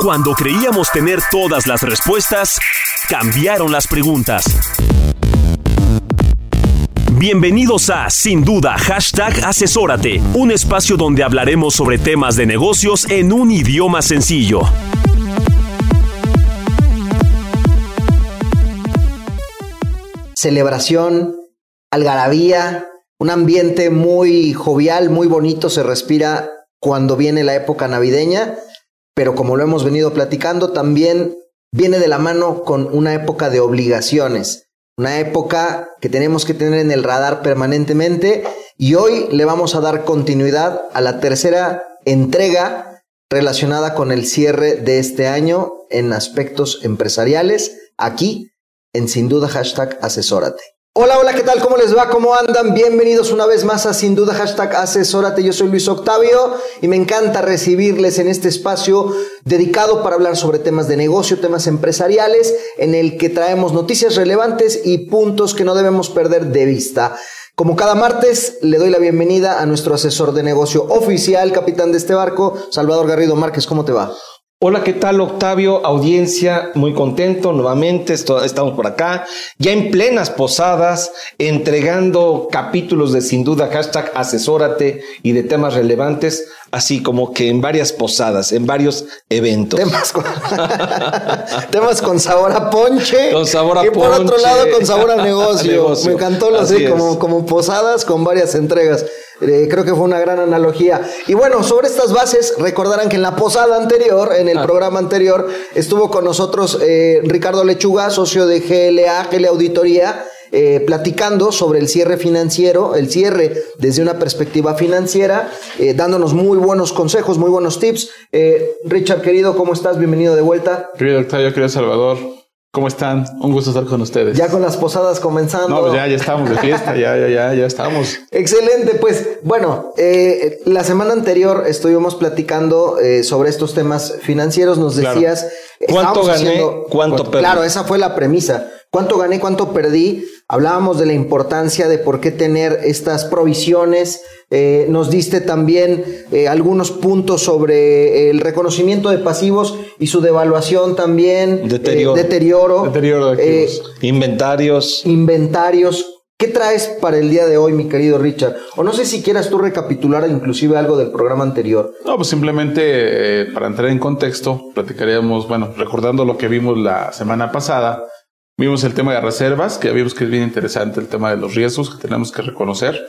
Cuando creíamos tener todas las respuestas, cambiaron las preguntas. Bienvenidos a Sin Duda Hashtag Asesórate, un espacio donde hablaremos sobre temas de negocios en un idioma sencillo. Celebración, algarabía, un ambiente muy jovial, muy bonito se respira cuando viene la época navideña, pero como lo hemos venido platicando, también viene de la mano con una época de obligaciones, una época que tenemos que tener en el radar permanentemente y hoy le vamos a dar continuidad a la tercera entrega relacionada con el cierre de este año en aspectos empresariales, aquí en sin duda hashtag asesórate. Hola, hola, ¿qué tal? ¿Cómo les va? ¿Cómo andan? Bienvenidos una vez más a Sin Duda Hashtag Asesórate. Yo soy Luis Octavio y me encanta recibirles en este espacio dedicado para hablar sobre temas de negocio, temas empresariales, en el que traemos noticias relevantes y puntos que no debemos perder de vista. Como cada martes, le doy la bienvenida a nuestro asesor de negocio oficial, capitán de este barco, Salvador Garrido Márquez. ¿Cómo te va? Hola, ¿qué tal Octavio? Audiencia, muy contento nuevamente, estamos por acá, ya en plenas posadas, entregando capítulos de sin duda hashtag asesórate y de temas relevantes, así como que en varias posadas, en varios eventos. Temas con, temas con sabor a ponche. Con sabor a y por ponche. otro lado con sabor a negocio. negocio. Me encantó lo Así así, es. como, como posadas con varias entregas. Eh, creo que fue una gran analogía. Y bueno, sobre estas bases, recordarán que en la posada anterior, en el Ah. programa anterior, estuvo con nosotros eh, Ricardo Lechuga, socio de GLA, GLA Auditoría, eh, platicando sobre el cierre financiero, el cierre desde una perspectiva financiera, eh, dándonos muy buenos consejos, muy buenos tips. Eh, Richard, querido, ¿cómo estás? Bienvenido de vuelta. Querido Octavio, querido Salvador, ¿cómo están? Un gusto estar con ustedes. Ya con las posadas comenzando. No, pues ya, ya estamos de fiesta, ya, ya, ya, ya estamos. Excelente, pues bueno, eh, la semana anterior estuvimos platicando eh, sobre estos temas financieros, nos Claro. decías... ¿Cuánto estábamos gané? ¿Cuánto perdí? Claro, esa fue la premisa. ¿Cuánto gané? ¿Cuánto perdí? Hablábamos de la importancia de por qué tener estas provisiones. Eh, nos diste también eh, algunos puntos sobre el reconocimiento de pasivos y su devaluación también. Deterioro. eh, deterioro. Deterioro de Eh, activos. Inventarios. inventarios. ¿Qué traes para el día de hoy, mi querido Richard? O no sé si quieras tú recapitular inclusive algo del programa anterior. No, pues simplemente eh, para entrar en contexto, platicaríamos, bueno, recordando lo que vimos la semana pasada, vimos el tema de reservas, que vimos que es bien interesante el tema de los riesgos que tenemos que reconocer,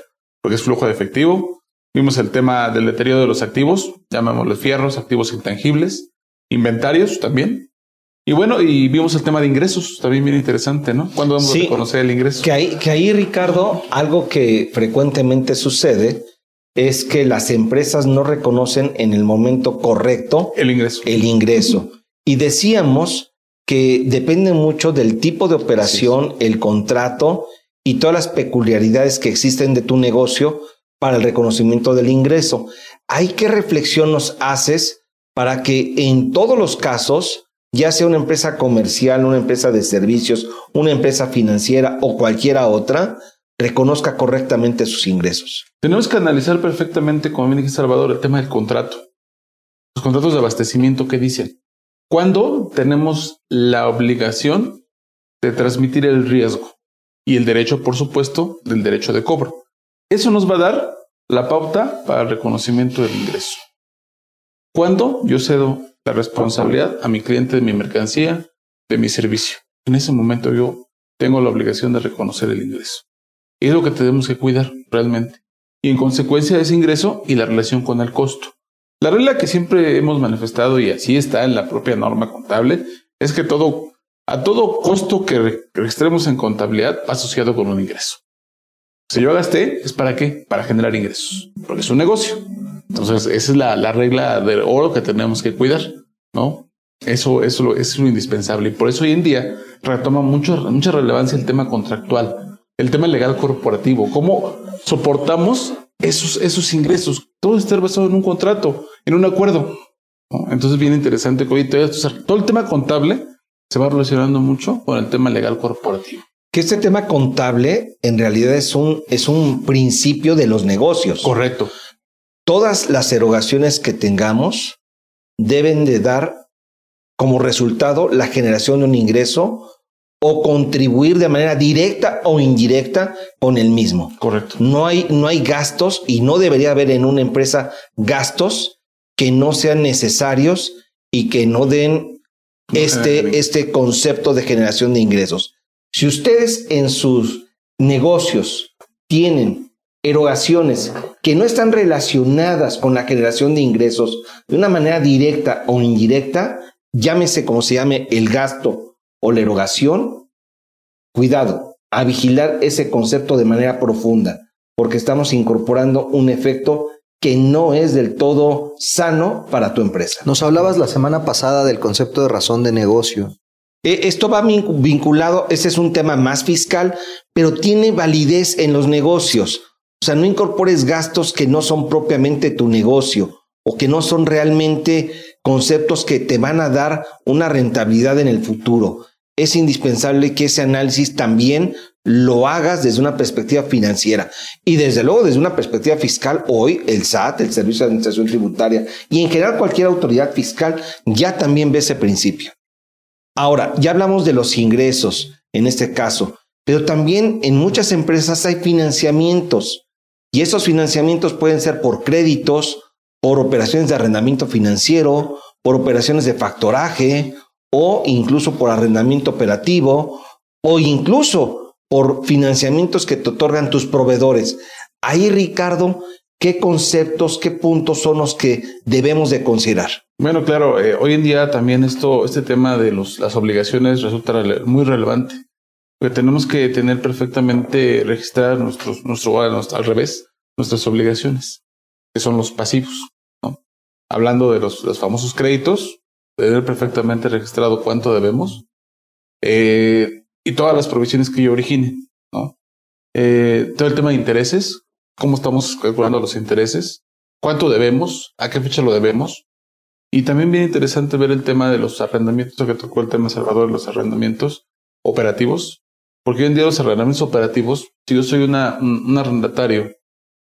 porque es flujo de efectivo. Vimos el tema del deterioro de los activos, llamémosle fierros, activos intangibles, inventarios también. Y bueno, y vimos el tema de ingresos, también bien interesante, ¿no? ¿Cuándo vamos Sí. a reconocer el ingreso? Que ahí, que ahí, Ricardo, algo que frecuentemente sucede es que las empresas no reconocen en el momento correcto El ingreso. el ingreso. Y decíamos que depende mucho del tipo de operación, el contrato y todas las peculiaridades que existen de tu negocio para el reconocimiento del ingreso. ¿Hay qué reflexión nos haces para que en todos los casos, ya sea una empresa comercial, una empresa de servicios, una empresa financiera o cualquiera otra, reconozca correctamente sus ingresos? Tenemos que analizar perfectamente, como bien dice Salvador, el tema del contrato. Los contratos de abastecimiento, ¿qué dicen? ¿Cuándo tenemos la obligación de transmitir el riesgo? Y el derecho, por supuesto, del derecho de cobro. Eso nos va a dar la pauta para el reconocimiento del ingreso. ¿Cuándo yo cedo la responsabilidad a mi cliente de mi mercancía, de mi servicio? En ese momento yo tengo la obligación de reconocer el ingreso. Es lo que tenemos que cuidar realmente y en consecuencia de ese ingreso y la relación con el costo. La regla que siempre hemos manifestado y así está en la propia norma contable es que todo a todo costo que registremos en contabilidad va asociado con un ingreso. Si yo gasté, ¿es para qué? Para generar ingresos, porque es un negocio. Entonces, esa es la, la regla de oro que tenemos que cuidar, ¿no? Eso, eso es lo indispensable. Y por eso hoy en día retoma mucho, mucha relevancia el tema contractual, el tema legal corporativo. ¿Cómo soportamos esos, esos ingresos? Todo está basado en un contrato, en un acuerdo. Entonces, bien interesante que hoy todo el tema contable se va relacionando mucho con el tema legal corporativo. Que este tema contable en realidad es un, es un principio de los negocios. Correcto. Todas las erogaciones que tengamos deben de dar como resultado la generación de un ingreso o contribuir de manera directa o indirecta con el mismo. Correcto. No hay, no hay gastos y no debería haber en una empresa gastos que no sean necesarios y que no den este, este concepto de generación de ingresos. Si ustedes en sus negocios tienen erogaciones que no están relacionadas con la generación de ingresos de una manera directa o indirecta, llámese como se llame el gasto o la erogación, cuidado a vigilar ese concepto de manera profunda, porque estamos incorporando un efecto que no es del todo sano para tu empresa. Nos hablabas la semana pasada del concepto de razón de negocio. E, esto va vinculado, ese es un tema más fiscal, pero tiene validez en los negocios. O sea, no incorpores gastos que no son propiamente tu negocio o que no son realmente conceptos que te van a dar una rentabilidad en el futuro. Es indispensable que ese análisis también lo hagas desde una perspectiva financiera y desde luego desde una perspectiva fiscal. Hoy el SAT, el Servicio de Administración Tributaria y en general cualquier autoridad fiscal ya también ve ese principio. Ahora, ya hablamos de los ingresos en este caso, pero también en muchas empresas hay financiamientos y esos financiamientos pueden ser por créditos, por operaciones de arrendamiento financiero, por operaciones de factoraje o incluso por arrendamiento operativo o incluso por financiamientos que te otorgan tus proveedores. Ahí, Ricardo, ¿qué conceptos, qué puntos son los que debemos de considerar? Bueno, claro, eh, hoy en día también esto, este tema de las obligaciones resulta muy relevante. Porque tenemos que tener perfectamente registradas nuestros, nuestro, al revés, nuestras obligaciones, que son los pasivos. Hablando de los, los, famosos créditos, tener perfectamente registrado cuánto debemos eh, y todas las provisiones que yo origine. ¿no? Eh, todo el tema de intereses, cómo estamos calculando los intereses, cuánto debemos, a qué fecha lo debemos. Y también bien interesante ver el tema de los arrendamientos, que tocó el tema Salvador, los arrendamientos operativos, porque hoy en día los arrendamientos operativos, si yo soy una, un arrendatario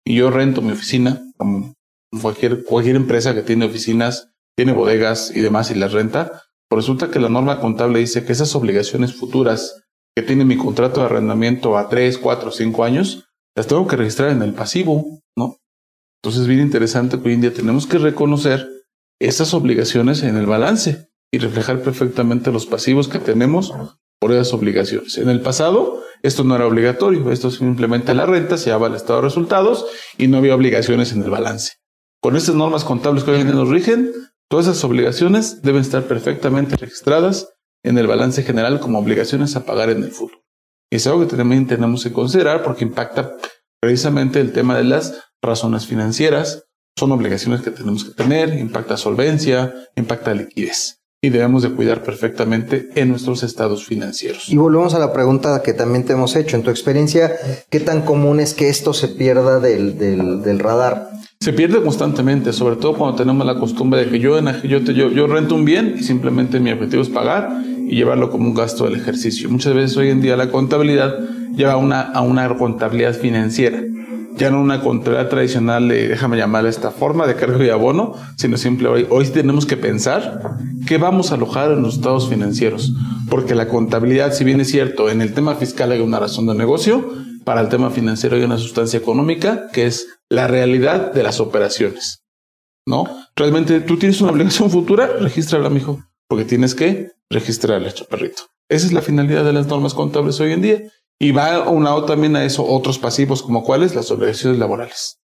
y yo rento mi oficina, como cualquier, cualquier empresa que tiene oficinas, tiene bodegas y demás y las renta, resulta que la norma contable dice que esas obligaciones futuras que tiene mi contrato de arrendamiento a 3, 4, 5 años, las tengo que registrar en el pasivo, ¿no? Entonces es bien interesante que hoy en día tenemos que reconocer esas obligaciones en el balance y reflejar perfectamente los pasivos que tenemos por esas obligaciones. En el pasado, esto no era obligatorio, esto simplemente la renta se daba el estado de resultados y no había obligaciones en el balance. Con estas normas contables que hoy en día nos rigen, todas esas obligaciones deben estar perfectamente registradas en el balance general como obligaciones a pagar en el futuro. Y es algo que también tenemos que considerar porque impacta precisamente el tema de las razones financieras. Son obligaciones que tenemos que tener, impacta solvencia, impacta liquidez y debemos de cuidar perfectamente en nuestros estados financieros. Y volvemos a la pregunta que también te hemos hecho. En tu experiencia, ¿qué tan común es que esto se pierda del, del, del radar? se pierde constantemente, sobre todo cuando tenemos la costumbre de que yo, yo, yo, yo, rento un bien y simplemente mi objetivo es pagar y llevarlo como un gasto del ejercicio. Muchas veces hoy en día la contabilidad lleva una, a una contabilidad financiera, ya no una contabilidad tradicional de, déjame llamarla esta forma, de cargo y abono, sino simplemente hoy, hoy tenemos que pensar qué vamos a alojar en los estados financieros, porque la contabilidad, si bien es cierto, en el tema fiscal hay una razón de negocio, para el tema financiero hay una sustancia económica que es la realidad de las operaciones. ¿No? Realmente tú tienes una obligación futura, regístrala, mijo, porque tienes que registrarla, chaparrito. Esa es la finalidad de las normas contables hoy en día. Y va unado también a eso otros pasivos como cuáles, las obligaciones laborales.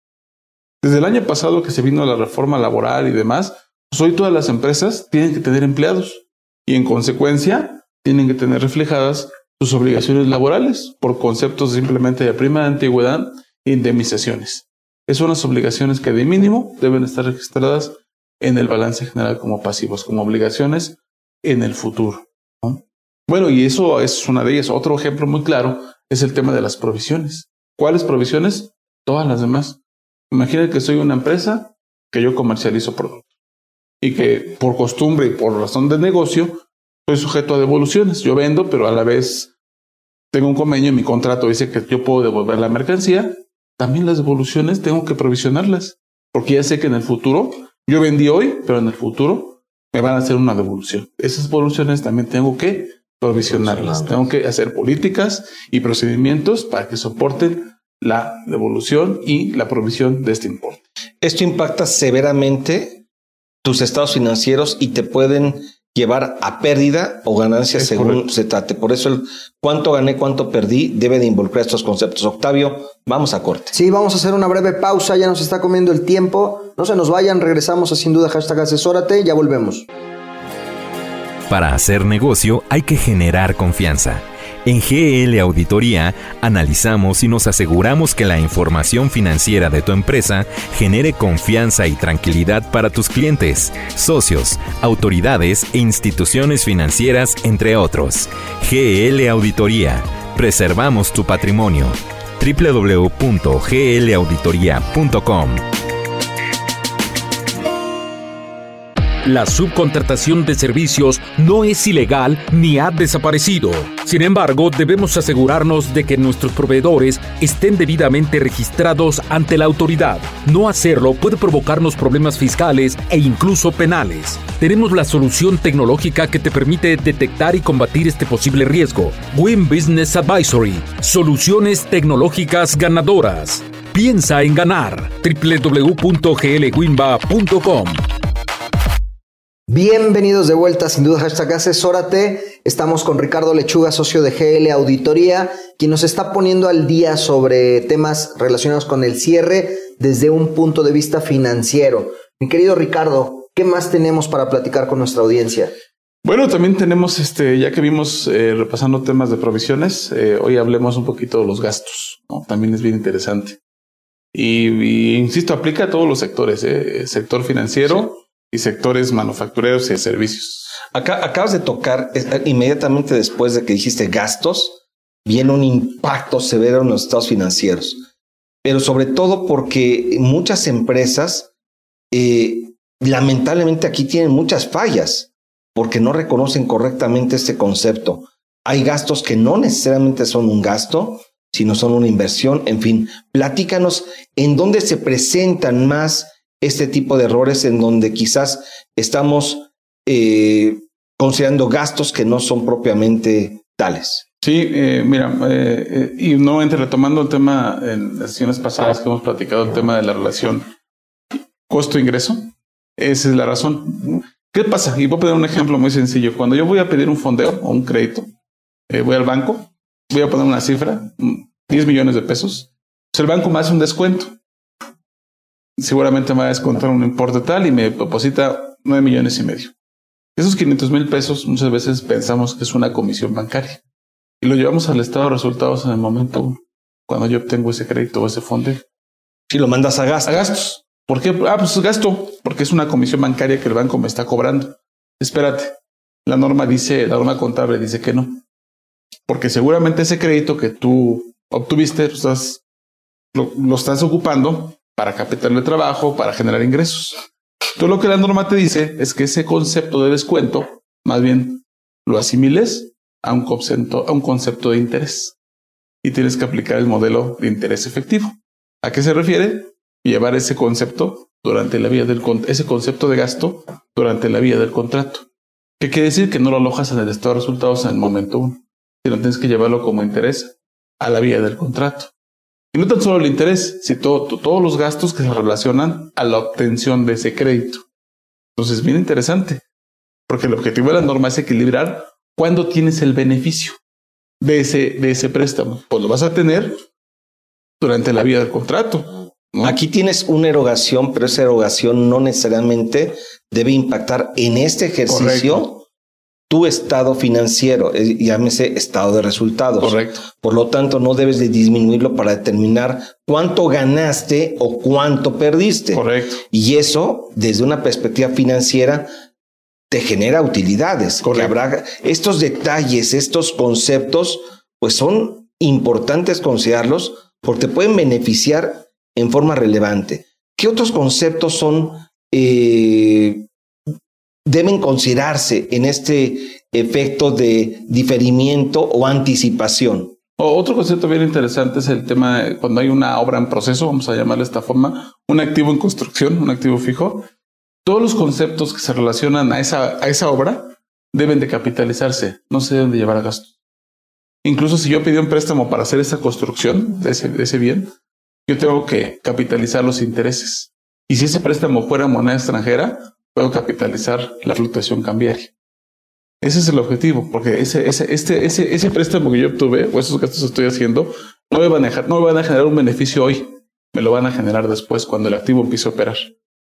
Desde el año pasado que se vino la reforma laboral y demás, pues hoy todas las empresas tienen que tener empleados y en consecuencia tienen que tener reflejadas sus obligaciones laborales por conceptos simplemente de prima de antigüedad indemnizaciones. Es unas obligaciones que de mínimo deben estar registradas en el balance general como pasivos, como obligaciones en el futuro. Bueno, y eso es una de ellas. Otro ejemplo muy claro es el tema de las provisiones. ¿Cuáles provisiones? Todas las demás. Imagina que soy una empresa que yo comercializo productos y que por costumbre y por razón de negocio soy sujeto a devoluciones. Yo vendo, pero a la vez tengo un convenio y mi contrato dice que yo puedo devolver la mercancía. También las devoluciones tengo que provisionarlas, porque ya sé que en el futuro, yo vendí hoy, pero en el futuro me van a hacer una devolución. Esas devoluciones también tengo que provisionarlas. Tengo que hacer políticas y procedimientos para que soporten la devolución y la provisión de este importe. Esto impacta severamente tus estados financieros y te pueden llevar a pérdida o ganancia según se trate. Por eso el cuánto gané, cuánto perdí debe de involucrar estos conceptos. Octavio, vamos a corte. Sí, vamos a hacer una breve pausa, ya nos está comiendo el tiempo. No se nos vayan, regresamos a sin duda hashtag asesórate, ya volvemos. Para hacer negocio hay que generar confianza. En GL Auditoría analizamos y nos aseguramos que la información financiera de tu empresa genere confianza y tranquilidad para tus clientes, socios, autoridades e instituciones financieras, entre otros. GL Auditoría. Preservamos tu patrimonio. www.glauditoría.com La subcontratación de servicios no es ilegal ni ha desaparecido. Sin embargo, debemos asegurarnos de que nuestros proveedores estén debidamente registrados ante la autoridad. No hacerlo puede provocarnos problemas fiscales e incluso penales. Tenemos la solución tecnológica que te permite detectar y combatir este posible riesgo. Win Business Advisory. Soluciones tecnológicas ganadoras. Piensa en ganar. www.glwinba.com Bienvenidos de vuelta, sin duda, hashtag asesórate. Estamos con Ricardo Lechuga, socio de GL Auditoría, quien nos está poniendo al día sobre temas relacionados con el cierre desde un punto de vista financiero. Mi querido Ricardo, ¿qué más tenemos para platicar con nuestra audiencia? Bueno, también tenemos, este, ya que vimos eh, repasando temas de provisiones, eh, hoy hablemos un poquito de los gastos. También es bien interesante. Y, insisto, aplica a todos los sectores, ¿eh? sector financiero y sectores manufactureros y de servicios. Acá acabas de tocar eh, inmediatamente después de que dijiste gastos, viene un impacto severo en los estados financieros, pero sobre todo porque muchas empresas, eh, lamentablemente aquí tienen muchas fallas porque no reconocen correctamente este concepto. Hay gastos que no necesariamente son un gasto, sino son una inversión. En fin, platícanos en dónde se presentan más este tipo de errores en donde quizás estamos eh, considerando gastos que no son propiamente tales. Sí, eh, mira, eh, y nuevamente retomando el tema en las sesiones pasadas que hemos platicado, el tema de la relación costo-ingreso, esa es la razón. ¿Qué pasa? Y voy a poner un ejemplo muy sencillo. Cuando yo voy a pedir un fondeo o un crédito, voy al banco, voy a poner una cifra, 10 millones de pesos, pues el banco me hace un descuento seguramente me va a descontar un importe tal y me deposita nueve millones y medio. Esos 500 mil pesos muchas veces pensamos que es una comisión bancaria y lo llevamos al estado de resultados en el momento cuando yo obtengo ese crédito o ese fondo. Si lo mandas a gastos. A gastos. ¿Por qué? Ah, pues gasto, porque es una comisión bancaria que el banco me está cobrando. Espérate, la norma dice, la norma contable dice que no. Porque seguramente ese crédito que tú obtuviste, estás, lo estás ocupando para capital de trabajo, para generar ingresos. Todo lo que la norma te dice es que ese concepto de descuento, más bien lo asimiles a un concepto, a un concepto de interés. Y tienes que aplicar el modelo de interés efectivo. ¿A qué se refiere? Llevar ese concepto durante la vía del ese concepto de gasto durante la vía del contrato. ¿Qué quiere decir? Que no lo alojas en el estado de resultados en el momento uno, sino tienes que llevarlo como interés a la vía del contrato. Y no tan solo el interés, sino todos los gastos que se relacionan a la obtención de ese crédito. Entonces, bien interesante, porque el objetivo de la norma es equilibrar cuándo tienes el beneficio de ese, de ese préstamo. Pues lo vas a tener durante la vida del contrato. Aquí tienes una erogación, pero esa erogación no necesariamente debe impactar en este ejercicio tu estado financiero, eh, llámese estado de resultados. Correcto. Por lo tanto, no debes de disminuirlo para determinar cuánto ganaste o cuánto perdiste. Correcto. Y eso, desde una perspectiva financiera, te genera utilidades. Que habrá estos detalles, estos conceptos, pues son importantes considerarlos porque te pueden beneficiar en forma relevante. ¿Qué otros conceptos son eh, deben considerarse en este efecto de diferimiento o anticipación? Otro concepto bien interesante es el tema de cuando hay una obra en proceso, vamos a llamarle de esta forma, un activo en construcción, un activo fijo. Todos los conceptos que se relacionan a esa, a esa obra deben de capitalizarse, no se deben de llevar a gasto. Incluso si yo pido un préstamo para hacer esa construcción ese, de ese bien, yo tengo que capitalizar los intereses. Y si ese préstamo fuera moneda extranjera, puedo capitalizar la fluctuación cambiaria. Ese es el objetivo, porque ese, ese, este, ese, ese préstamo que yo obtuve o esos gastos que estoy haciendo no me, van a, no me van a generar un beneficio hoy, me lo van a generar después cuando el activo empiece a operar.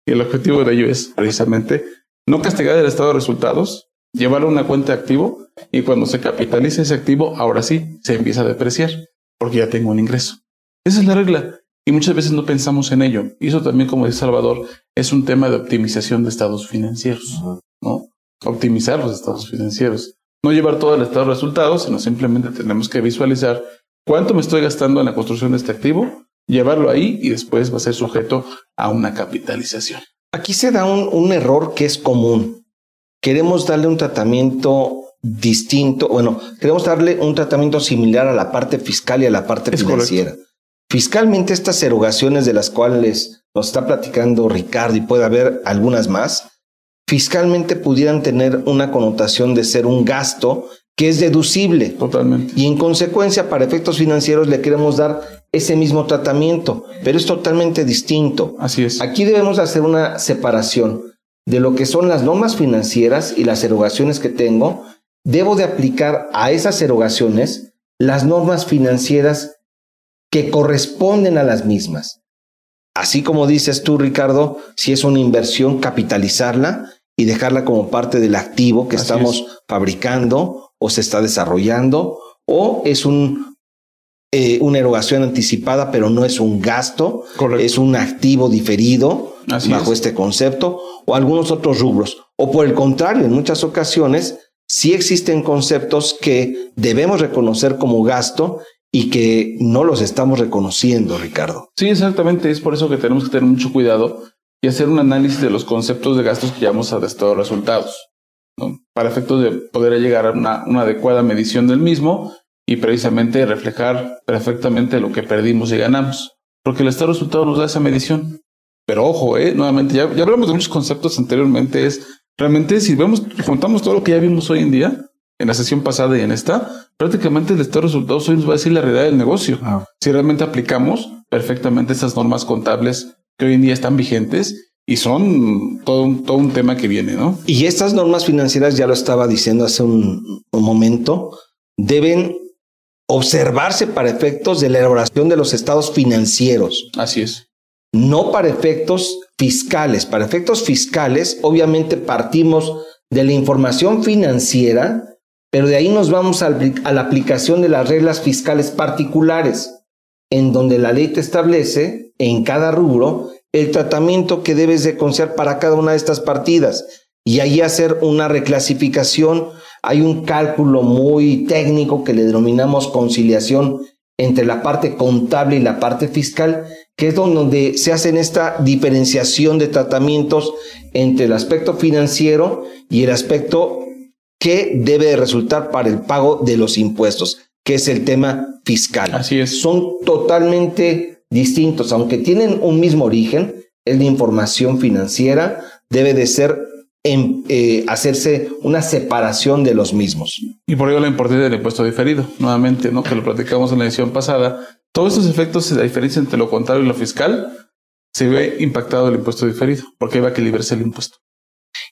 Y el objetivo de ello es precisamente no castigar el estado de resultados, llevarlo a una cuenta de activo y cuando se capitalice ese activo, ahora sí se empieza a depreciar porque ya tengo un ingreso. Esa es la regla. Y muchas veces no pensamos en ello. Y eso también, como dice Salvador, es un tema de optimización de estados financieros, ¿no? Optimizar los estados financieros. No llevar todo el estado de resultados, sino simplemente tenemos que visualizar cuánto me estoy gastando en la construcción de este activo, llevarlo ahí y después va a ser sujeto a una capitalización. Aquí se da un, un error que es común. Queremos darle un tratamiento distinto, bueno, queremos darle un tratamiento similar a la parte fiscal y a la parte financiera. Fiscalmente estas erogaciones de las cuales nos está platicando Ricardo y puede haber algunas más, fiscalmente pudieran tener una connotación de ser un gasto que es deducible. Totalmente. Y en consecuencia, para efectos financieros le queremos dar ese mismo tratamiento, pero es totalmente distinto. Así es. Aquí debemos hacer una separación de lo que son las normas financieras y las erogaciones que tengo. Debo de aplicar a esas erogaciones las normas financieras que corresponden a las mismas. Así como dices tú, Ricardo, si es una inversión, capitalizarla y dejarla como parte del activo que estamos fabricando o se está desarrollando, o es un, eh, una erogación anticipada, pero no es un gasto, es un activo diferido bajo este concepto, o algunos otros rubros. O por el contrario, en muchas ocasiones sí existen conceptos que debemos reconocer como gasto y que no los estamos reconociendo, Ricardo. Sí, exactamente. Es por eso que tenemos que tener mucho cuidado y hacer un análisis de los conceptos de gastos que llevamos a estos resultados, para efectos de poder llegar a una, adecuada medición del mismo y precisamente reflejar perfectamente lo que perdimos y ganamos. Porque el estado de resultados nos da esa medición. Pero ojo, ¿eh? nuevamente, ya, hablamos de muchos conceptos anteriormente, es realmente si vemos, contamos todo lo que ya vimos hoy en día, en la sesión pasada y en esta, prácticamente el estado de resultados hoy nos va a decir la realidad del negocio. Ah. Si realmente aplicamos perfectamente estas normas contables que hoy en día están vigentes y son todo un, todo un tema que viene, ¿no? Y estas normas financieras, ya lo estaba diciendo hace un, un momento, deben observarse para efectos de la elaboración de los estados financieros. Así es. No para efectos fiscales. Para efectos fiscales, obviamente partimos de la información financiera pero de ahí nos vamos a, la aplicación de las reglas fiscales particulares, en donde la ley te establece en cada rubro el tratamiento que debes de considerar para cada una de estas partidas y ahí hacer una reclasificación. Hay un cálculo muy técnico que le denominamos conciliación entre la parte contable y la parte fiscal, que es donde se hacen esta diferenciación de tratamientos entre el aspecto financiero y el aspecto que debe de resultar para el pago de los impuestos, que es el tema fiscal. Así es. Son totalmente distintos, aunque tienen un mismo origen, es la información financiera, debe de ser en, eh, hacerse una separación de los mismos. Y por ello la importancia del impuesto diferido, nuevamente, ¿no? que lo platicamos en la edición pasada. Todos estos efectos, la diferencia entre lo contable y lo fiscal, se ve impactado el impuesto diferido, porque va a equilibrarse el impuesto.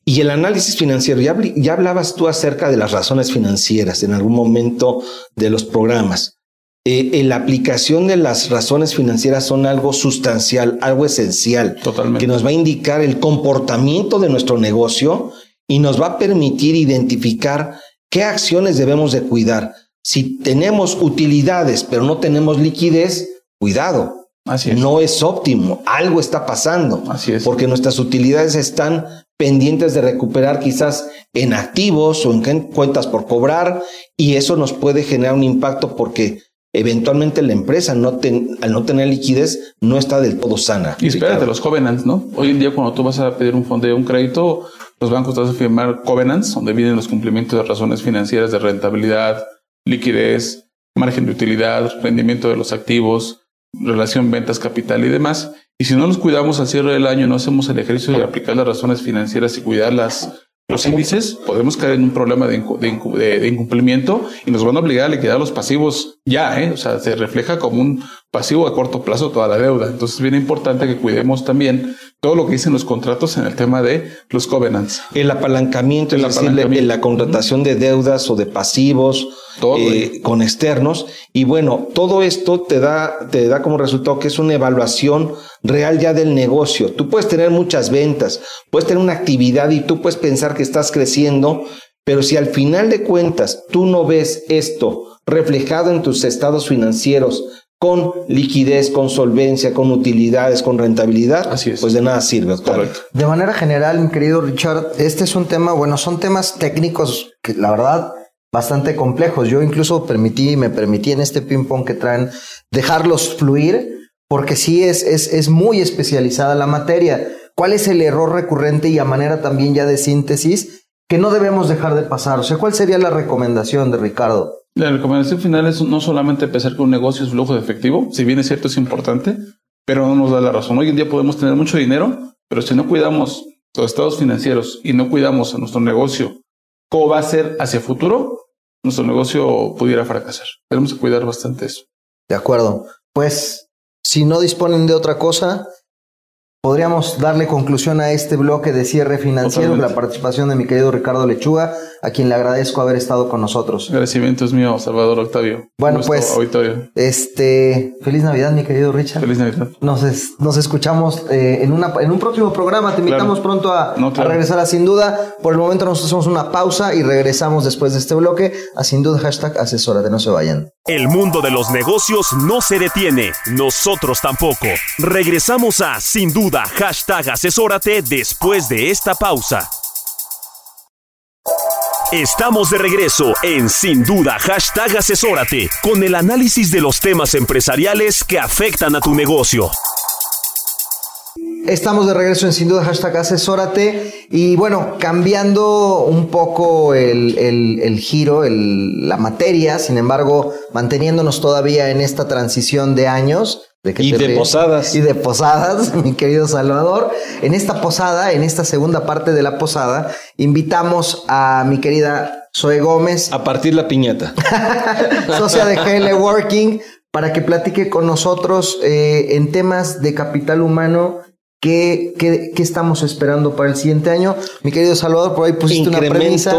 Y el análisis financiero, ya, ya, hablabas tú acerca de las razones financieras en algún momento de los programas. Eh, la aplicación de las razones financieras son algo sustancial, algo esencial, Totalmente. que nos va a indicar el comportamiento de nuestro negocio y nos va a permitir identificar qué acciones debemos de cuidar. Si tenemos utilidades pero no tenemos liquidez, cuidado. Así es. No es óptimo, algo está pasando. Así es. Porque nuestras utilidades están pendientes de recuperar quizás en activos o en cuentas por cobrar y eso nos puede generar un impacto porque eventualmente la empresa no al no tener liquidez no está del todo sana. Y espérate, los covenants, ¿no? Hoy en día cuando tú vas a pedir un fondo, un crédito, los bancos te van a firmar covenants donde vienen los cumplimientos de razones financieras de rentabilidad, liquidez, margen de utilidad, rendimiento de los activos, relación ventas capital y demás. Y si no nos cuidamos al cierre del año, no hacemos el ejercicio de aplicar las razones financieras y cuidar las, los índices, podemos caer en un problema de, de, incumplimiento y nos van a obligar a liquidar los pasivos ya, ¿eh? O sea, se refleja como un pasivo a corto plazo toda la deuda. Entonces es bien importante que cuidemos también todo lo que dicen los contratos en el tema de los covenants. El apalancamiento, el apalancamiento. la contratación de deudas o de pasivos todo, eh, con externos. Y bueno, todo esto te da, te da como resultado que es una evaluación real ya del negocio. Tú puedes tener muchas ventas, puedes tener una actividad y tú puedes pensar que estás creciendo, pero si al final de cuentas tú no ves esto reflejado en tus estados financieros, con liquidez, con solvencia, con utilidades, con rentabilidad, pues de nada sirve. Correcto. De manera general, mi querido Richard, este es un tema, bueno, son temas técnicos que la verdad bastante complejos. Yo incluso permití, me permití en este ping pong que traen dejarlos fluir, porque sí es, es, es muy especializada la materia. ¿Cuál es el error recurrente y a manera también ya de síntesis que no debemos dejar de pasar? O sea, ¿cuál sería la recomendación de Ricardo? La recomendación final es no solamente empezar con un negocio es flujo de efectivo, si bien es cierto es importante, pero no nos da la razón. Hoy en día podemos tener mucho dinero, pero si no cuidamos los estados financieros y no cuidamos a nuestro negocio, cómo va a ser hacia futuro, nuestro negocio pudiera fracasar. Tenemos que cuidar bastante eso. De acuerdo. Pues si no disponen de otra cosa, Podríamos darle conclusión a este bloque de cierre financiero con la participación de mi querido Ricardo Lechuga, a quien le agradezco haber estado con nosotros. Agradecimiento es mío, Salvador Octavio. Bueno, pues, este, feliz Navidad, mi querido Richard. Feliz Navidad. Nos, nos escuchamos eh, en, una, en un próximo programa. Te invitamos pronto a, a, regresar a Sin Duda. Por el momento nos hacemos una pausa y regresamos después de este bloque a Sin Duda, hashtag asesora, de no se vayan. El mundo de los negocios no se detiene, nosotros tampoco. Regresamos a Sin Duda hashtag asesórate después de esta pausa. Estamos de regreso en Sin Duda hashtag asesórate con el análisis de los temas empresariales que afectan a tu negocio. Estamos de regreso en Sin Duda hashtag asesórate y bueno, cambiando un poco el, giro, la materia, sin embargo, manteniéndonos todavía en esta transición de años, y de posadas. Y de posadas, mi querido Salvador. En esta posada, en esta segunda parte de la posada, invitamos a mi querida Zoe Gómez. A partir la piñata. socia de GL Working, para que platique con nosotros eh, en temas de capital humano. ¿Qué, qué, estamos esperando para el siguiente año? Mi querido Salvador, por ahí pusiste una premisa.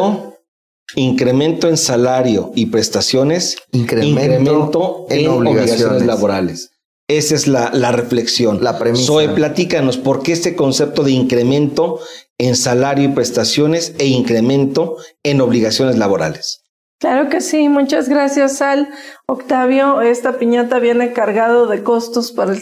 Incremento en salario y prestaciones. Incremento, en, obligaciones laborales. Esa es la, la reflexión. La premisa. Zoe, platícanos, ¿por qué este concepto de incremento en salario y prestaciones e incremento en obligaciones laborales? Claro que sí, muchas gracias Al. Octavio, esta piñata viene cargado de costos para el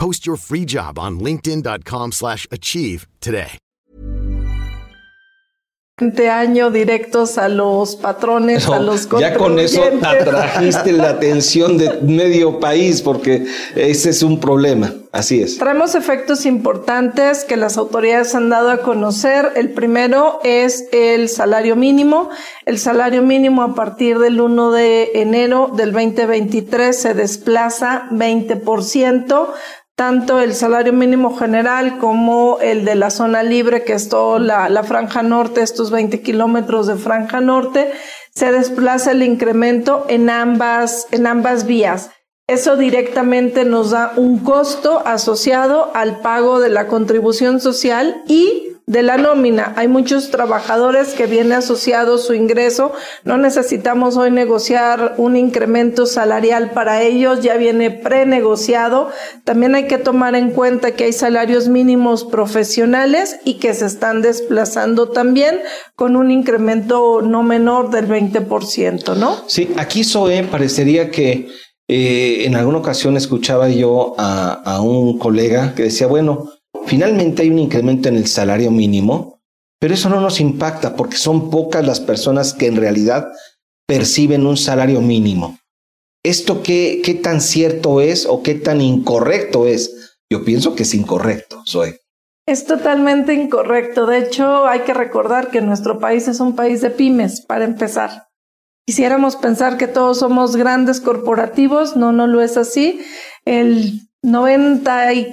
Post your free job on linkedin.com/achieve slash achieve today. año directos a los patrones, a los ya con eso atrajiste la atención de medio país porque ese es un problema. Así es. Traemos efectos importantes que las autoridades han dado a conocer. El primero es el salario mínimo. El salario mínimo a partir del 1 de enero del 2023 se desplaza 20% tanto el salario mínimo general como el de la zona libre, que es toda la, franja norte, estos 20 kilómetros de franja norte, se desplaza el incremento en ambas, en ambas vías. Eso directamente nos da un costo asociado al pago de la contribución social y de la nómina. Hay muchos trabajadores que viene asociado su ingreso. No necesitamos hoy negociar un incremento salarial para ellos, ya viene prenegociado. También hay que tomar en cuenta que hay salarios mínimos profesionales y que se están desplazando también con un incremento no menor del 20%, ¿no? Sí, aquí Zoe parecería que eh, en alguna ocasión escuchaba yo a un colega que decía, bueno, Finalmente hay un incremento en el salario mínimo, pero eso no nos impacta porque son pocas las personas que en realidad perciben un salario mínimo. ¿Esto qué, qué tan cierto es o qué tan incorrecto es? Yo pienso que es incorrecto, Zoe. Es totalmente incorrecto. De hecho, hay que recordar que nuestro país es un país de pymes, para empezar. Quisiéramos pensar que todos somos grandes corporativos, no, no lo es así. El 90 y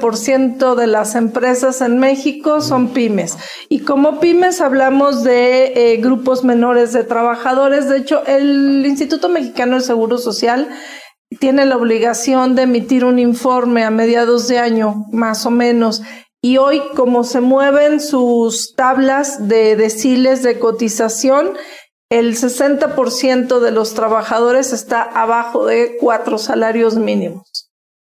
por ciento de las empresas en México son pymes. Y como pymes hablamos de eh, grupos menores de trabajadores. De hecho, el Instituto Mexicano del Seguro Social tiene la obligación de emitir un informe a mediados de año, más o menos. Y hoy, como se mueven sus tablas de deciles de cotización, el 60% de los trabajadores está abajo de cuatro salarios mínimos.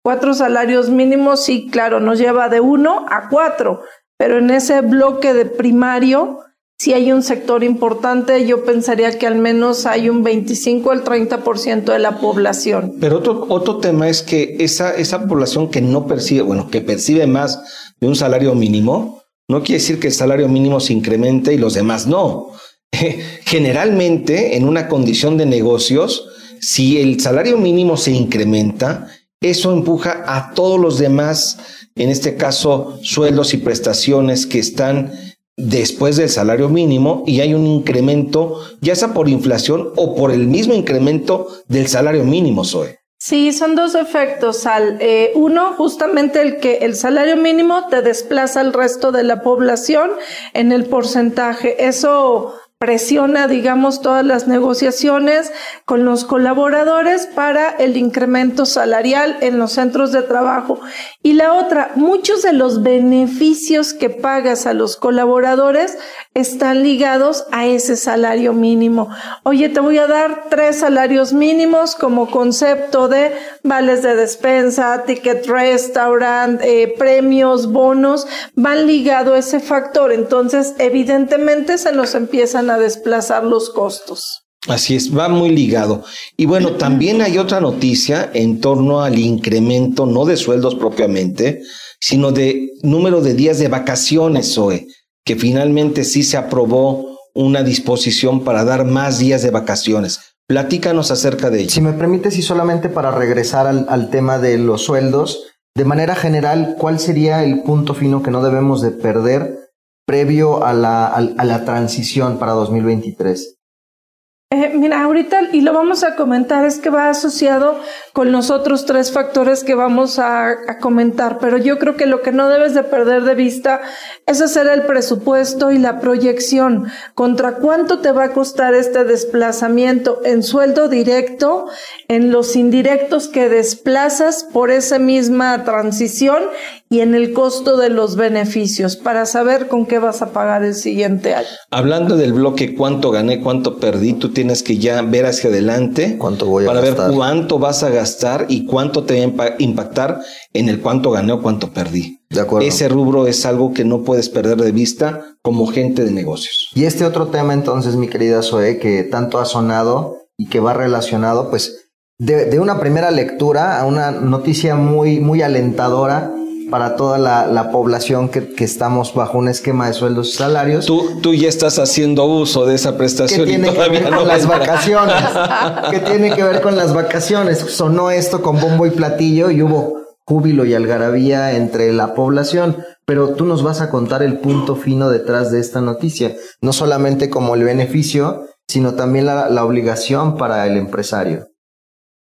Cuatro salarios mínimos, sí, claro, nos lleva de uno a cuatro, pero en ese bloque de primario, si hay un sector importante, yo pensaría que al menos hay un 25 al 30% de la población. Pero otro, otro tema es que esa, esa población que no percibe, bueno, que percibe más de un salario mínimo, no quiere decir que el salario mínimo se incremente y los demás no. Generalmente, en una condición de negocios, si el salario mínimo se incrementa, eso empuja a todos los demás, en este caso, sueldos y prestaciones que están después del salario mínimo y hay un incremento, ya sea por inflación o por el mismo incremento del salario mínimo, Zoe. Sí, son dos efectos, Al. Eh, uno, justamente el que el salario mínimo te desplaza al resto de la población en el porcentaje. Eso presiona, digamos, todas las negociaciones con los colaboradores para el incremento salarial en los centros de trabajo. Y la otra, muchos de los beneficios que pagas a los colaboradores están ligados a ese salario mínimo. Oye, te voy a dar tres salarios mínimos como concepto de vales de despensa, ticket restaurant, eh, premios, bonos, van ligado a ese factor. Entonces, evidentemente se nos empiezan a desplazar los costos. Así es, va muy ligado. Y bueno, también hay otra noticia en torno al incremento, no de sueldos propiamente, sino de número de días de vacaciones, Zoe, que finalmente sí se aprobó una disposición para dar más días de vacaciones. Platícanos acerca de ello. Si me permites, y solamente para regresar al, tema de los sueldos, de manera general, ¿cuál sería el punto fino que no debemos de perder previo a la, a, la transición para 2023? Eh, mira, ahorita, y lo vamos a comentar, es que va asociado con los otros tres factores que vamos a, a, comentar, pero yo creo que lo que no debes de perder de vista es hacer el presupuesto y la proyección. ¿Contra cuánto te va a costar este desplazamiento en sueldo directo, en los indirectos que desplazas por esa misma transición y en el costo de los beneficios para saber con qué vas a pagar el siguiente año. Hablando del bloque cuánto gané, cuánto perdí, tú tienes que ya ver hacia adelante ¿Cuánto voy a para gastar? ver cuánto vas a gastar y cuánto te va a impactar en el cuánto gané o cuánto perdí. De acuerdo. Ese rubro es algo que no puedes perder de vista como gente de negocios. Y este otro tema entonces, mi querida Zoe, que tanto ha sonado y que va relacionado, pues de, de una primera lectura a una noticia muy, muy alentadora para toda la, la población que, que, estamos bajo un esquema de sueldos y salarios. Tú, tú ya estás haciendo uso de esa prestación ¿Qué tiene y todavía que ver no con las vacaciones. ¿Qué tiene que ver con las vacaciones? Sonó esto con bombo y platillo y hubo júbilo y algarabía entre la población, pero tú nos vas a contar el punto fino detrás de esta noticia, no solamente como el beneficio, sino también la, la obligación para el empresario.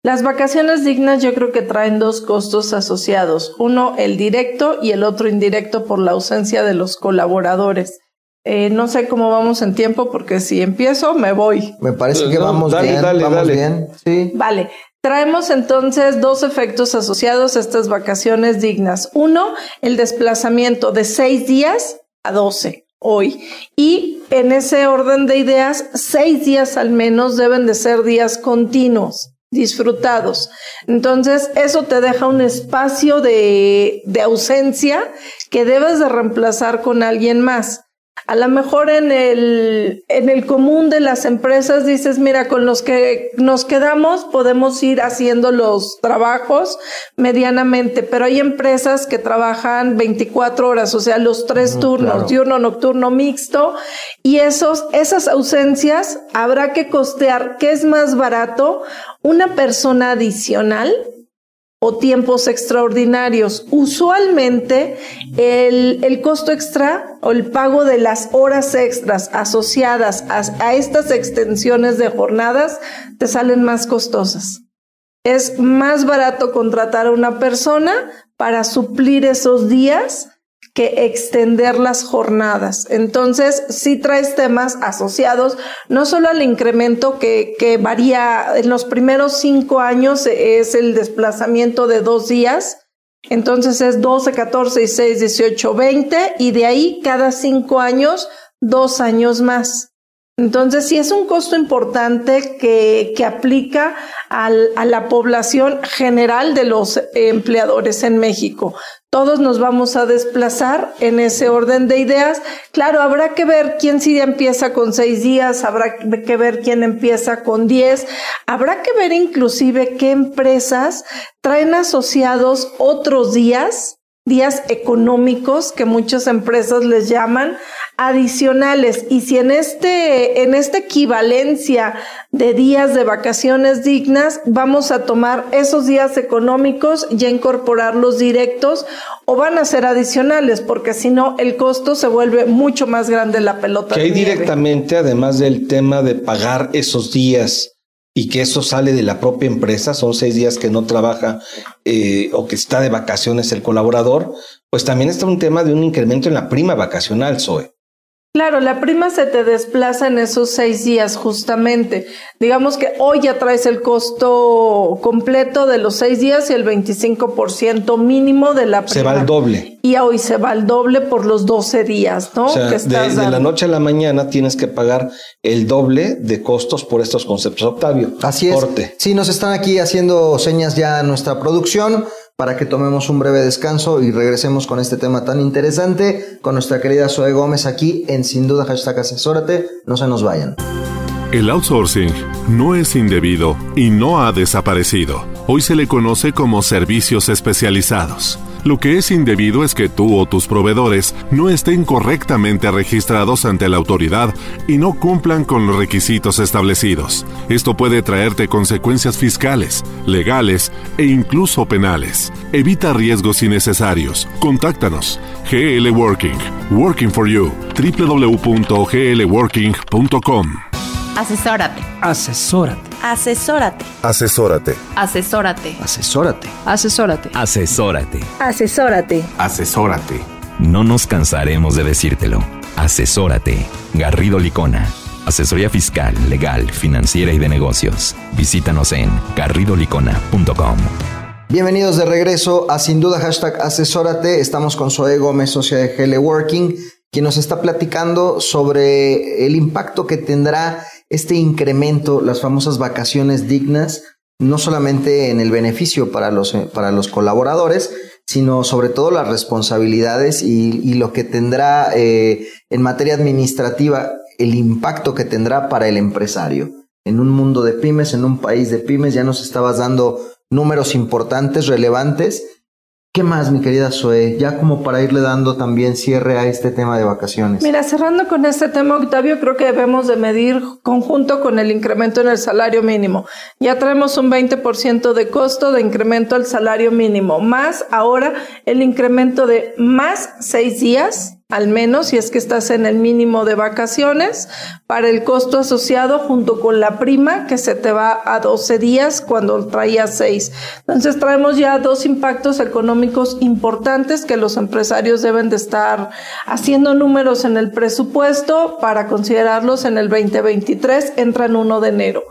Las vacaciones dignas yo creo que traen dos costos asociados, uno el directo y el otro indirecto por la ausencia de los colaboradores. Eh, no sé cómo vamos en tiempo porque si empiezo me voy. Me parece que No, vamos dale, bien, dale, vamos dale. bien, sí. Vale, traemos entonces dos efectos asociados a estas vacaciones dignas. Uno, el desplazamiento de seis días a doce hoy. Y en ese orden de ideas, seis días al menos deben de ser días continuos disfrutados. Entonces, eso te deja un espacio de, de ausencia que debes de reemplazar con alguien más. A lo mejor en el, en el común de las empresas dices, mira, con los que nos quedamos podemos ir haciendo los trabajos medianamente, pero hay empresas que trabajan 24 horas, o sea, los tres turnos, claro. diurno, nocturno, mixto, y esos, esas ausencias habrá que costear, ¿qué es más barato? Una persona adicional o tiempos extraordinarios. Usualmente el, el, costo extra o el pago de las horas extras asociadas a, a, estas extensiones de jornadas te salen más costosas. Es más barato contratar a una persona para suplir esos días que extender las jornadas. Entonces, sí traes temas asociados, no solo al incremento que, que varía en los primeros cinco años, es el desplazamiento de dos días, entonces es 12, 14, 16, 18, 20, y de ahí cada cinco años, dos años más. Entonces, sí es un costo importante que, que aplica al, a la población general de los empleadores en México. Todos nos vamos a desplazar en ese orden de ideas. Claro, habrá que ver quién sí empieza con seis días, habrá que ver quién empieza con diez, habrá que ver inclusive qué empresas traen asociados otros días, días económicos que muchas empresas les llaman adicionales y si en este en esta equivalencia de días de vacaciones dignas vamos a tomar esos días económicos y a incorporarlos directos o van a ser adicionales porque si no el costo se vuelve mucho más grande la pelota que hay directamente además del tema de pagar esos días y que eso sale de la propia empresa, son seis días que no trabaja eh, o que está de vacaciones el colaborador, pues también está un tema de un incremento en la prima vacacional, Zoe. Claro, la prima se te desplaza en esos seis días justamente. Digamos que hoy ya traes el costo completo de los seis días y el 25% mínimo de la prima. Se va al doble. Y hoy se va al doble por los 12 días, ¿no? O sea, que de, estás de la noche a la mañana tienes que pagar el doble de costos por estos conceptos. Octavio, Así es. corte. Sí, nos están aquí haciendo señas ya a nuestra producción para que tomemos un breve descanso y regresemos con este tema tan interesante con nuestra querida Zoe Gómez aquí en Sin Duda Hashtag Asesórate. No se nos vayan. El outsourcing no es indebido y no ha desaparecido. Hoy se le conoce como servicios especializados. Lo que es indebido es que tú o tus proveedores no estén correctamente registrados ante la autoridad y no cumplan con los requisitos establecidos. Esto puede traerte consecuencias fiscales, legales e incluso penales. Evita riesgos innecesarios. Contáctanos. GL Working. Working for You. www.glworking.com. Asesórate. Asesórate. Asesórate. Asesórate. Asesórate. Asesórate. Asesórate. Asesórate. Asesórate. Asesórate. No nos cansaremos de decírtelo. Asesórate. Garrido Licona. Asesoría fiscal, legal, financiera y de negocios. Visítanos en garridolicona.com. Bienvenidos de regreso a Sin Duda Hashtag Asesórate. Estamos con Zoe Gómez, socia de GL Working, quien nos está platicando sobre el impacto que tendrá este incremento, las famosas vacaciones dignas, no solamente en el beneficio para los, para los colaboradores, sino sobre todo las responsabilidades y, y lo que tendrá eh, en materia administrativa, el impacto que tendrá para el empresario. en un mundo de pymes, en un país de pymes, ya nos estabas dando números importantes, relevantes. ¿Qué más, mi querida Zoe? Ya como para irle dando también cierre a este tema de vacaciones. Mira, cerrando con este tema, Octavio, creo que debemos de medir conjunto con el incremento en el salario mínimo. Ya traemos un 20% de costo de incremento al salario mínimo, más ahora el incremento de más seis días al menos si es que estás en el mínimo de vacaciones, para el costo asociado junto con la prima que se te va a 12 días cuando traías 6. Entonces traemos ya dos impactos económicos importantes que los empresarios deben de estar haciendo números en el presupuesto para considerarlos en el 2023, entran 1 de enero.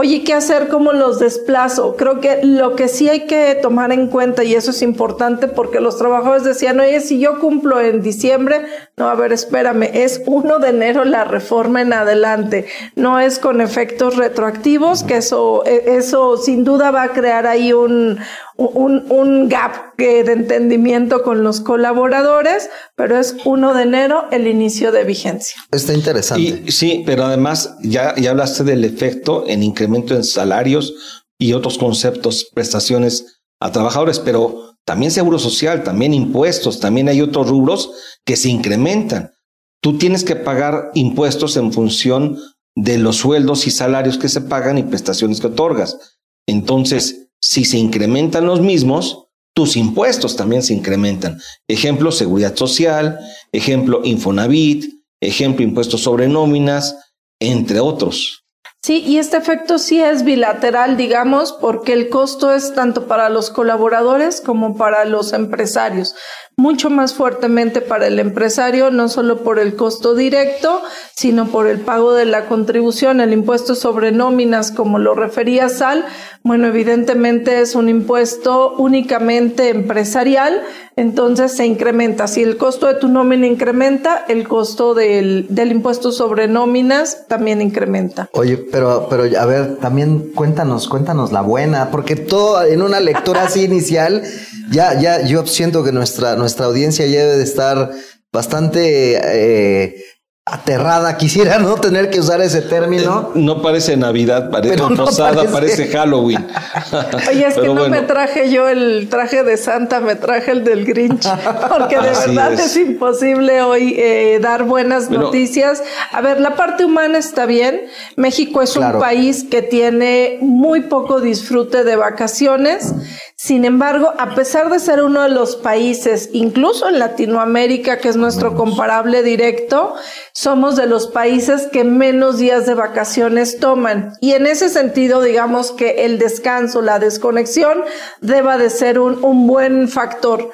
Oye, ¿qué hacer? ¿Cómo los desplazo? Creo que lo que sí hay que tomar en cuenta, y eso es importante porque los trabajadores decían, oye, si yo cumplo en diciembre, no, a ver, espérame, es 1 de enero la reforma en adelante, no es con efectos retroactivos, que eso, e, eso sin duda va a crear ahí un, un, un gap de entendimiento con los colaboradores, pero es 1 de enero el inicio de vigencia. Está interesante. Y, sí, pero además ya, ya hablaste del efecto en incremento en salarios y otros conceptos, prestaciones a trabajadores, pero también seguro social, también impuestos, también hay otros rubros que se incrementan. Tú tienes que pagar impuestos en función de los sueldos y salarios que se pagan y prestaciones que otorgas. Entonces, si se incrementan los mismos, tus impuestos también se incrementan. Ejemplo, seguridad social, ejemplo, Infonavit, ejemplo, impuestos sobre nóminas, entre otros. Sí, y este efecto sí es bilateral, digamos, porque el costo es tanto para los colaboradores como para los empresarios mucho más fuertemente para el empresario, no solo por el costo directo, sino por el pago de la contribución, el impuesto sobre nóminas, como lo refería Sal. Bueno, evidentemente es un impuesto únicamente empresarial, entonces se incrementa. Si el costo de tu nómina incrementa, el costo del, del impuesto sobre nóminas también incrementa. Oye, pero, pero a ver, también cuéntanos, cuéntanos la buena, porque todo en una lectura así inicial, ya, ya, yo siento que nuestra nuestra audiencia ya debe de estar bastante eh, aterrada. Quisiera no tener que usar ese término. Eh, no parece Navidad, parece posada, parece... Halloween. Oye, es que no me traje yo el traje de Santa, me traje el del Grinch, porque de verdad es. imposible hoy eh, dar buenas noticias. A ver, la parte humana está bien. México es un país que tiene muy poco disfrute de vacaciones. Sin embargo, a pesar de ser uno de los países, incluso en Latinoamérica, que es nuestro comparable directo, somos de los países que menos días de vacaciones toman. Y en ese sentido, digamos que el descanso, la desconexión, deba de ser un, un buen factor.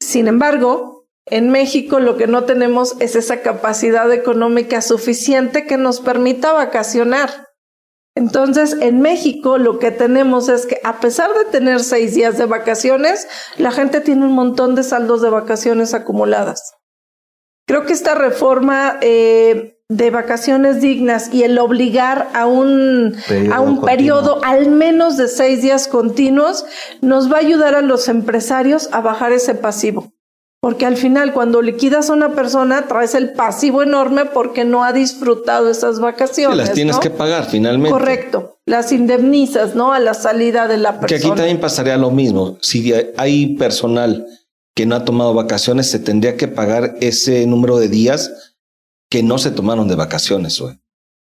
Sin embargo, en México lo que no tenemos es esa capacidad económica suficiente que nos permita vacacionar. Entonces, en México lo que tenemos es que a pesar de tener seis días de vacaciones, la gente tiene un montón de saldos de vacaciones acumuladas. Creo que esta reforma eh, de vacaciones dignas y el obligar a un, a un periodo al menos de seis días continuos nos va a ayudar a los empresarios a bajar ese pasivo. Porque al final, cuando liquidas a una persona, traes el pasivo enorme porque no ha disfrutado esas vacaciones. las tienes que pagar finalmente. Correcto. Las indemnizas, ¿no? A la salida de la persona. Que aquí también pasaría lo mismo. Si hay personal que no ha tomado vacaciones, se tendría que pagar ese número de días que no se tomaron de vacaciones. Güey.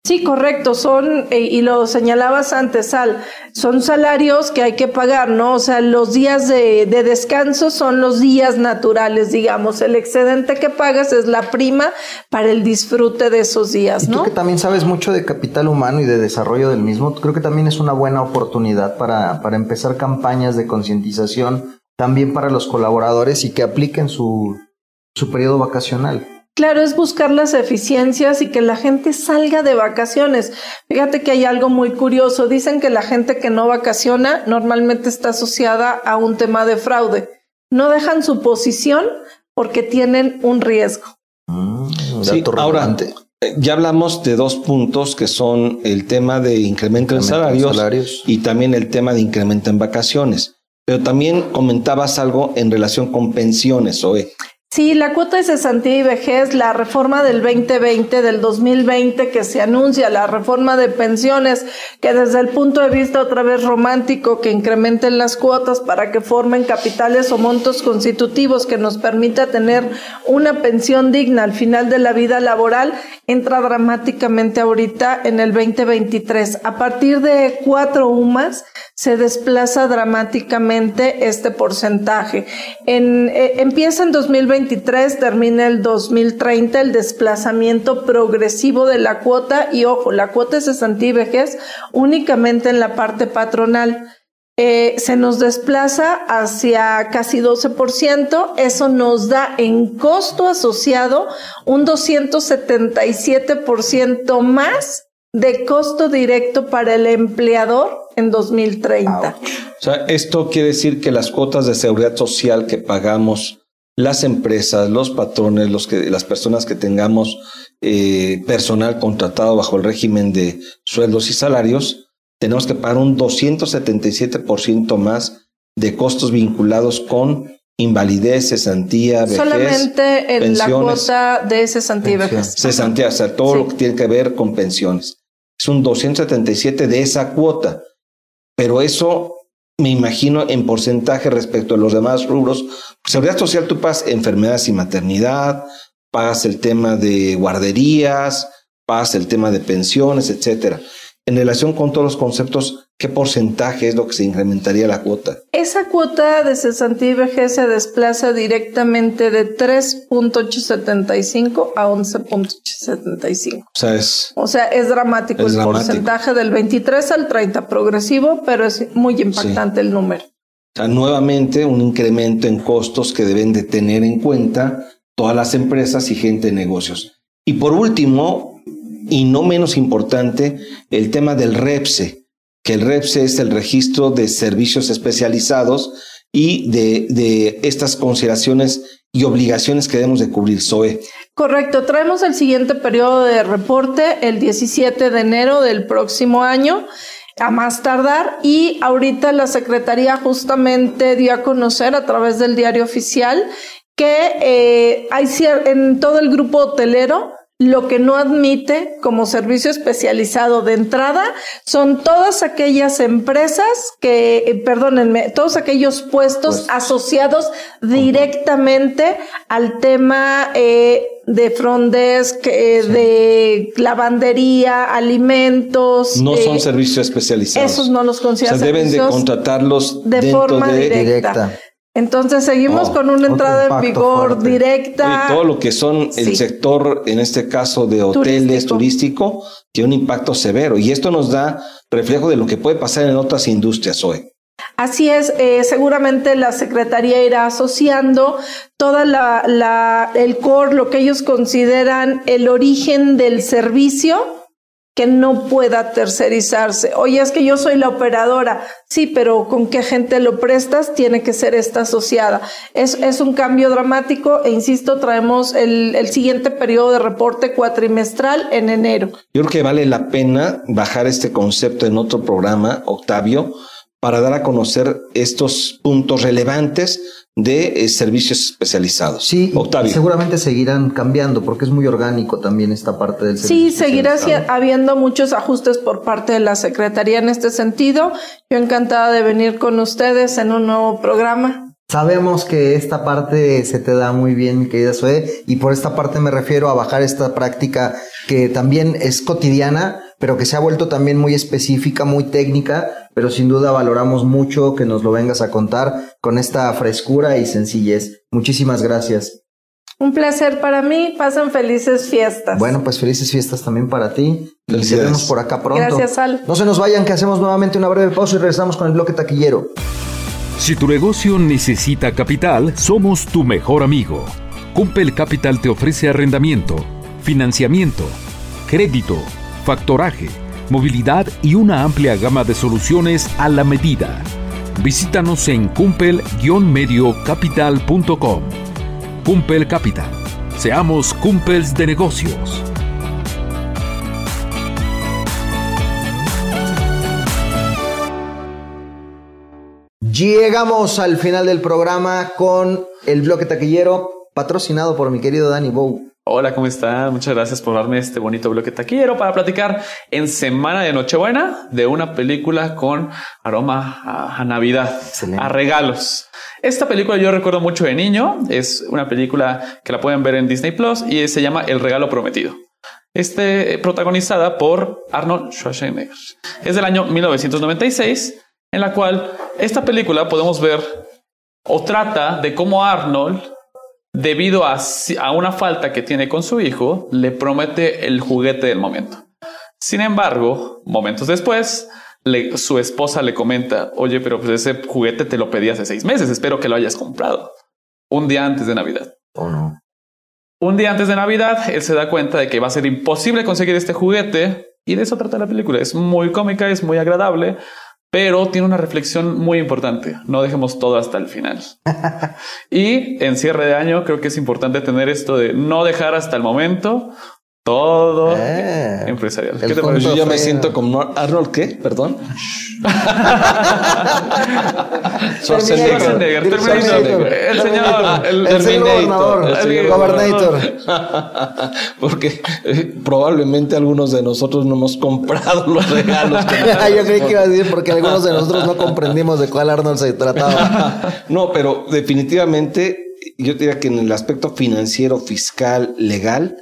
Sí, correcto, son, eh, y lo señalabas antes, Sal, son salarios que hay que pagar, ¿no? O sea, los días de, descanso son los días naturales, digamos, el excedente que pagas es la prima para el disfrute de esos días, ¿no? tú que también sabes mucho de capital humano y de desarrollo del mismo, creo que también es una buena oportunidad para, para empezar campañas de concientización también para los colaboradores y que apliquen su, su periodo vacacional. Claro, es buscar las eficiencias y que la gente salga de vacaciones. Fíjate que hay algo muy curioso. Dicen que la gente que no vacaciona normalmente está asociada a un tema de fraude. No dejan su posición porque tienen un riesgo. Mm, sí, ahora, eh, ya hablamos de dos puntos que son el tema de incremento en salarios, salarios y también el tema de incremento en vacaciones. Pero también comentabas algo en relación con pensiones, Oe. Sí, la cuota de cesantía y vejez, la reforma del 2020, del 2020 que se anuncia, la reforma de pensiones, que desde el punto de vista otra vez romántico, que incrementen las cuotas para que formen capitales o montos constitutivos que nos permita tener una pensión digna al final de la vida laboral, entra dramáticamente ahorita en el 2023. A partir de cuatro UMAS se desplaza dramáticamente este porcentaje. En, eh, empieza en 2023, termina el 2030 el desplazamiento progresivo de la cuota y ojo, la cuota de cesantía vejez únicamente en la parte patronal. Eh, se nos desplaza hacia casi 12%, eso nos da en costo asociado un 277% más de costo directo para el empleador en 2030. O sea, esto quiere decir que las cuotas de seguridad social que pagamos las empresas, los patrones, los que, las personas que tengamos eh, personal contratado bajo el régimen de sueldos y salarios, tenemos que pagar un 277% más de costos vinculados con invalidez, cesantía, vejez. Solamente en la cuota de cesantía y vejez. Cesantía, o sea, todo lo que tiene que ver con pensiones. Es un 277 de esa cuota. Pero eso me imagino en porcentaje respecto a los demás rubros. Seguridad social, tú pagas enfermedades y maternidad, pagas el tema de guarderías, pagas el tema de pensiones, etcétera en relación con todos los conceptos, ¿qué porcentaje es lo que se incrementaría la cuota? Esa cuota de cesantía y vejez se desplaza directamente de 3.875 a 11.875. O sea, es... O sea, es dramático el porcentaje del 23 al 30 progresivo, pero es muy impactante el número. O sea, nuevamente un incremento en costos que deben de tener en cuenta todas las empresas y gente de negocios. Y por último, y no menos importante, el tema del REPSE, que el REPSE es el registro de servicios especializados y de, estas consideraciones y obligaciones que debemos de cubrir SOE. Correcto, traemos el siguiente periodo de reporte el 17 de enero del próximo año a más tardar y ahorita la Secretaría justamente dio a conocer a través del diario oficial que eh, hay en todo el grupo hotelero lo que no admite como servicio especializado de entrada son todas aquellas empresas que, eh, perdónenme, todos aquellos puestos pues, asociados directamente al tema eh, de front desk, eh, de lavandería, alimentos. No son servicios especializados. Esos no los consideran. O sea, deben de contratarlos de forma directa. Entonces seguimos oh, con una entrada en vigor directa. Y todo lo que son el sector, en este caso de hoteles turístico. tiene un impacto severo. Y esto nos da reflejo de lo que puede pasar en otras industrias hoy. Así es, eh, seguramente la Secretaría irá asociando toda la, la, el core, lo que ellos consideran el origen del servicio que no pueda tercerizarse. Oye, es que yo soy la operadora. Sí, pero ¿con qué gente lo prestas? Tiene que ser esta asociada. Es, es un cambio dramático e insisto, traemos el, el siguiente periodo de reporte cuatrimestral en enero. Yo creo que vale la pena bajar este concepto en otro programa, Octavio, para dar a conocer estos puntos relevantes de eh, servicios especializados. Sí, Octavio. seguramente seguirán cambiando porque es muy orgánico también esta parte del servicio. Sí, seguirá habiendo muchos ajustes por parte de la Secretaría en este sentido. Yo encantada de venir con ustedes en un nuevo programa. Sabemos que esta parte se te da muy bien, mi querida Zoe, y por esta parte me refiero a bajar esta práctica que también es cotidiana, pero que se ha vuelto también muy específica, muy técnica, pero sin duda valoramos mucho que nos lo vengas a contar con esta frescura y sencillez. Muchísimas gracias. Un placer para mí, pasan felices fiestas. Bueno, pues felices fiestas también para ti. Y nos vemos por acá pronto. Gracias, Sal. No se nos vayan, que hacemos nuevamente una breve pausa y regresamos con el bloque taquillero. Si tu negocio necesita capital, somos tu mejor amigo. Cumpel Capital te ofrece arrendamiento, financiamiento, crédito factoraje, movilidad y una amplia gama de soluciones a la medida. Visítanos en cumpel-mediocapital.com. Cumpel Capital. Seamos cumpels de negocios. Llegamos al final del programa con el bloque taquillero patrocinado por mi querido Danny Bow. Hola, ¿cómo están? Muchas gracias por darme este bonito bloque taquillero para platicar en Semana de Nochebuena de una película con aroma a, a Navidad, Excelente. a regalos. Esta película yo recuerdo mucho de niño. Es una película que la pueden ver en Disney Plus y se llama El Regalo Prometido. Este protagonizada por Arnold Schwarzenegger. Es del año 1996, en la cual esta película podemos ver o trata de cómo Arnold, debido a, a una falta que tiene con su hijo, le promete el juguete del momento. Sin embargo, momentos después, le- su esposa le comenta, oye, pero pues ese juguete te lo pedí hace seis meses, espero que lo hayas comprado. Un día antes de Navidad. ¿O no? Un día antes de Navidad, él se da cuenta de que va a ser imposible conseguir este juguete y de eso trata la película. Es muy cómica, es muy agradable, pero tiene una reflexión muy importante. No dejemos todo hasta el final. y en cierre de año creo que es importante tener esto de no dejar hasta el momento todo Eh. empresarial. El ¿Qué te parece? Yo ya me siento como Arnold, ¿qué? Perdón. Schwarzenegger, el señor, el, El señor gobernador, el el señor gobernator. Porque eh, probablemente algunos de nosotros no hemos comprado los regalos. Yo creí que iba a decir porque algunos de nosotros no comprendimos de cuál Arnold se trataba. No, pero definitivamente yo diría que en el aspecto financiero, fiscal, legal,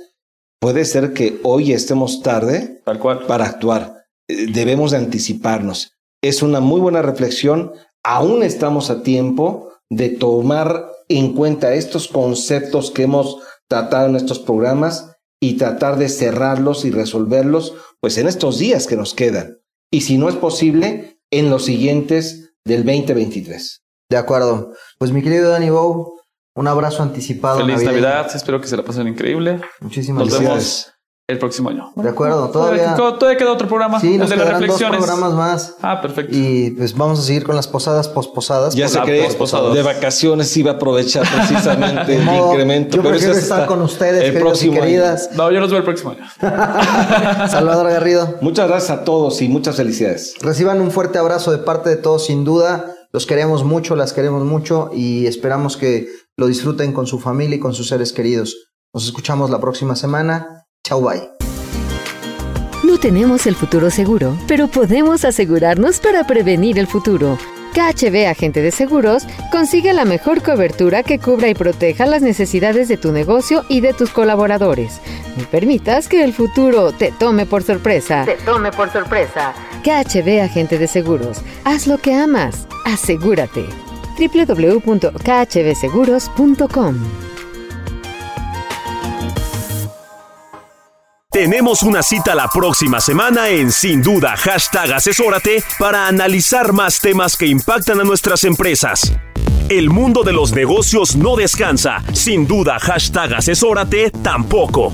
puede ser que hoy estemos tarde Tal cual. para actuar. Eh, Debemos de anticiparnos. Es una muy buena reflexión. Aún estamos a tiempo de tomar en cuenta estos conceptos que hemos tratado en estos programas y tratar de cerrarlos y resolverlos pues en estos días que nos quedan. Y si no es posible, en los siguientes del 2023. De acuerdo. Pues mi querido Danny Bow, un abrazo anticipado. Feliz. Navidad, espero que se la pasen increíble. Muchísimas Nos gracias. vemos el próximo año. De acuerdo, Todavía, queda otro programa. Sí, nos de las dos programas más. Ah, perfecto. Y pues vamos a seguir con las posadas posposadas. Ya se la cree de vacaciones iba a aprovechar precisamente el modo, incremento. yo pero prefiero estar con ustedes, el y próximo año. queridas. No, yo los veo el próximo año. Salvador Garrido. Muchas gracias a todos y muchas felicidades. Reciban un fuerte abrazo de parte de todos, sin duda. Los queremos mucho, las queremos mucho y esperamos que lo disfruten con su familia y con sus seres queridos. Nos escuchamos la próxima semana. Chau, bye. No tenemos el futuro seguro, pero podemos asegurarnos para prevenir el futuro. KHB Agente de Seguros consigue la mejor cobertura que cubra y proteja las necesidades de tu negocio y de tus colaboradores. No permitas que el futuro te tome por sorpresa. Te tome por sorpresa. KHB Agente de Seguros. Haz lo que amas. Asegúrate. www.khbseguros.com Tenemos una cita la próxima semana en Sin Duda hashtag Asesórate para analizar más temas que impactan a nuestras empresas. El mundo de los negocios no descansa. Sin duda hashtag Asesórate tampoco.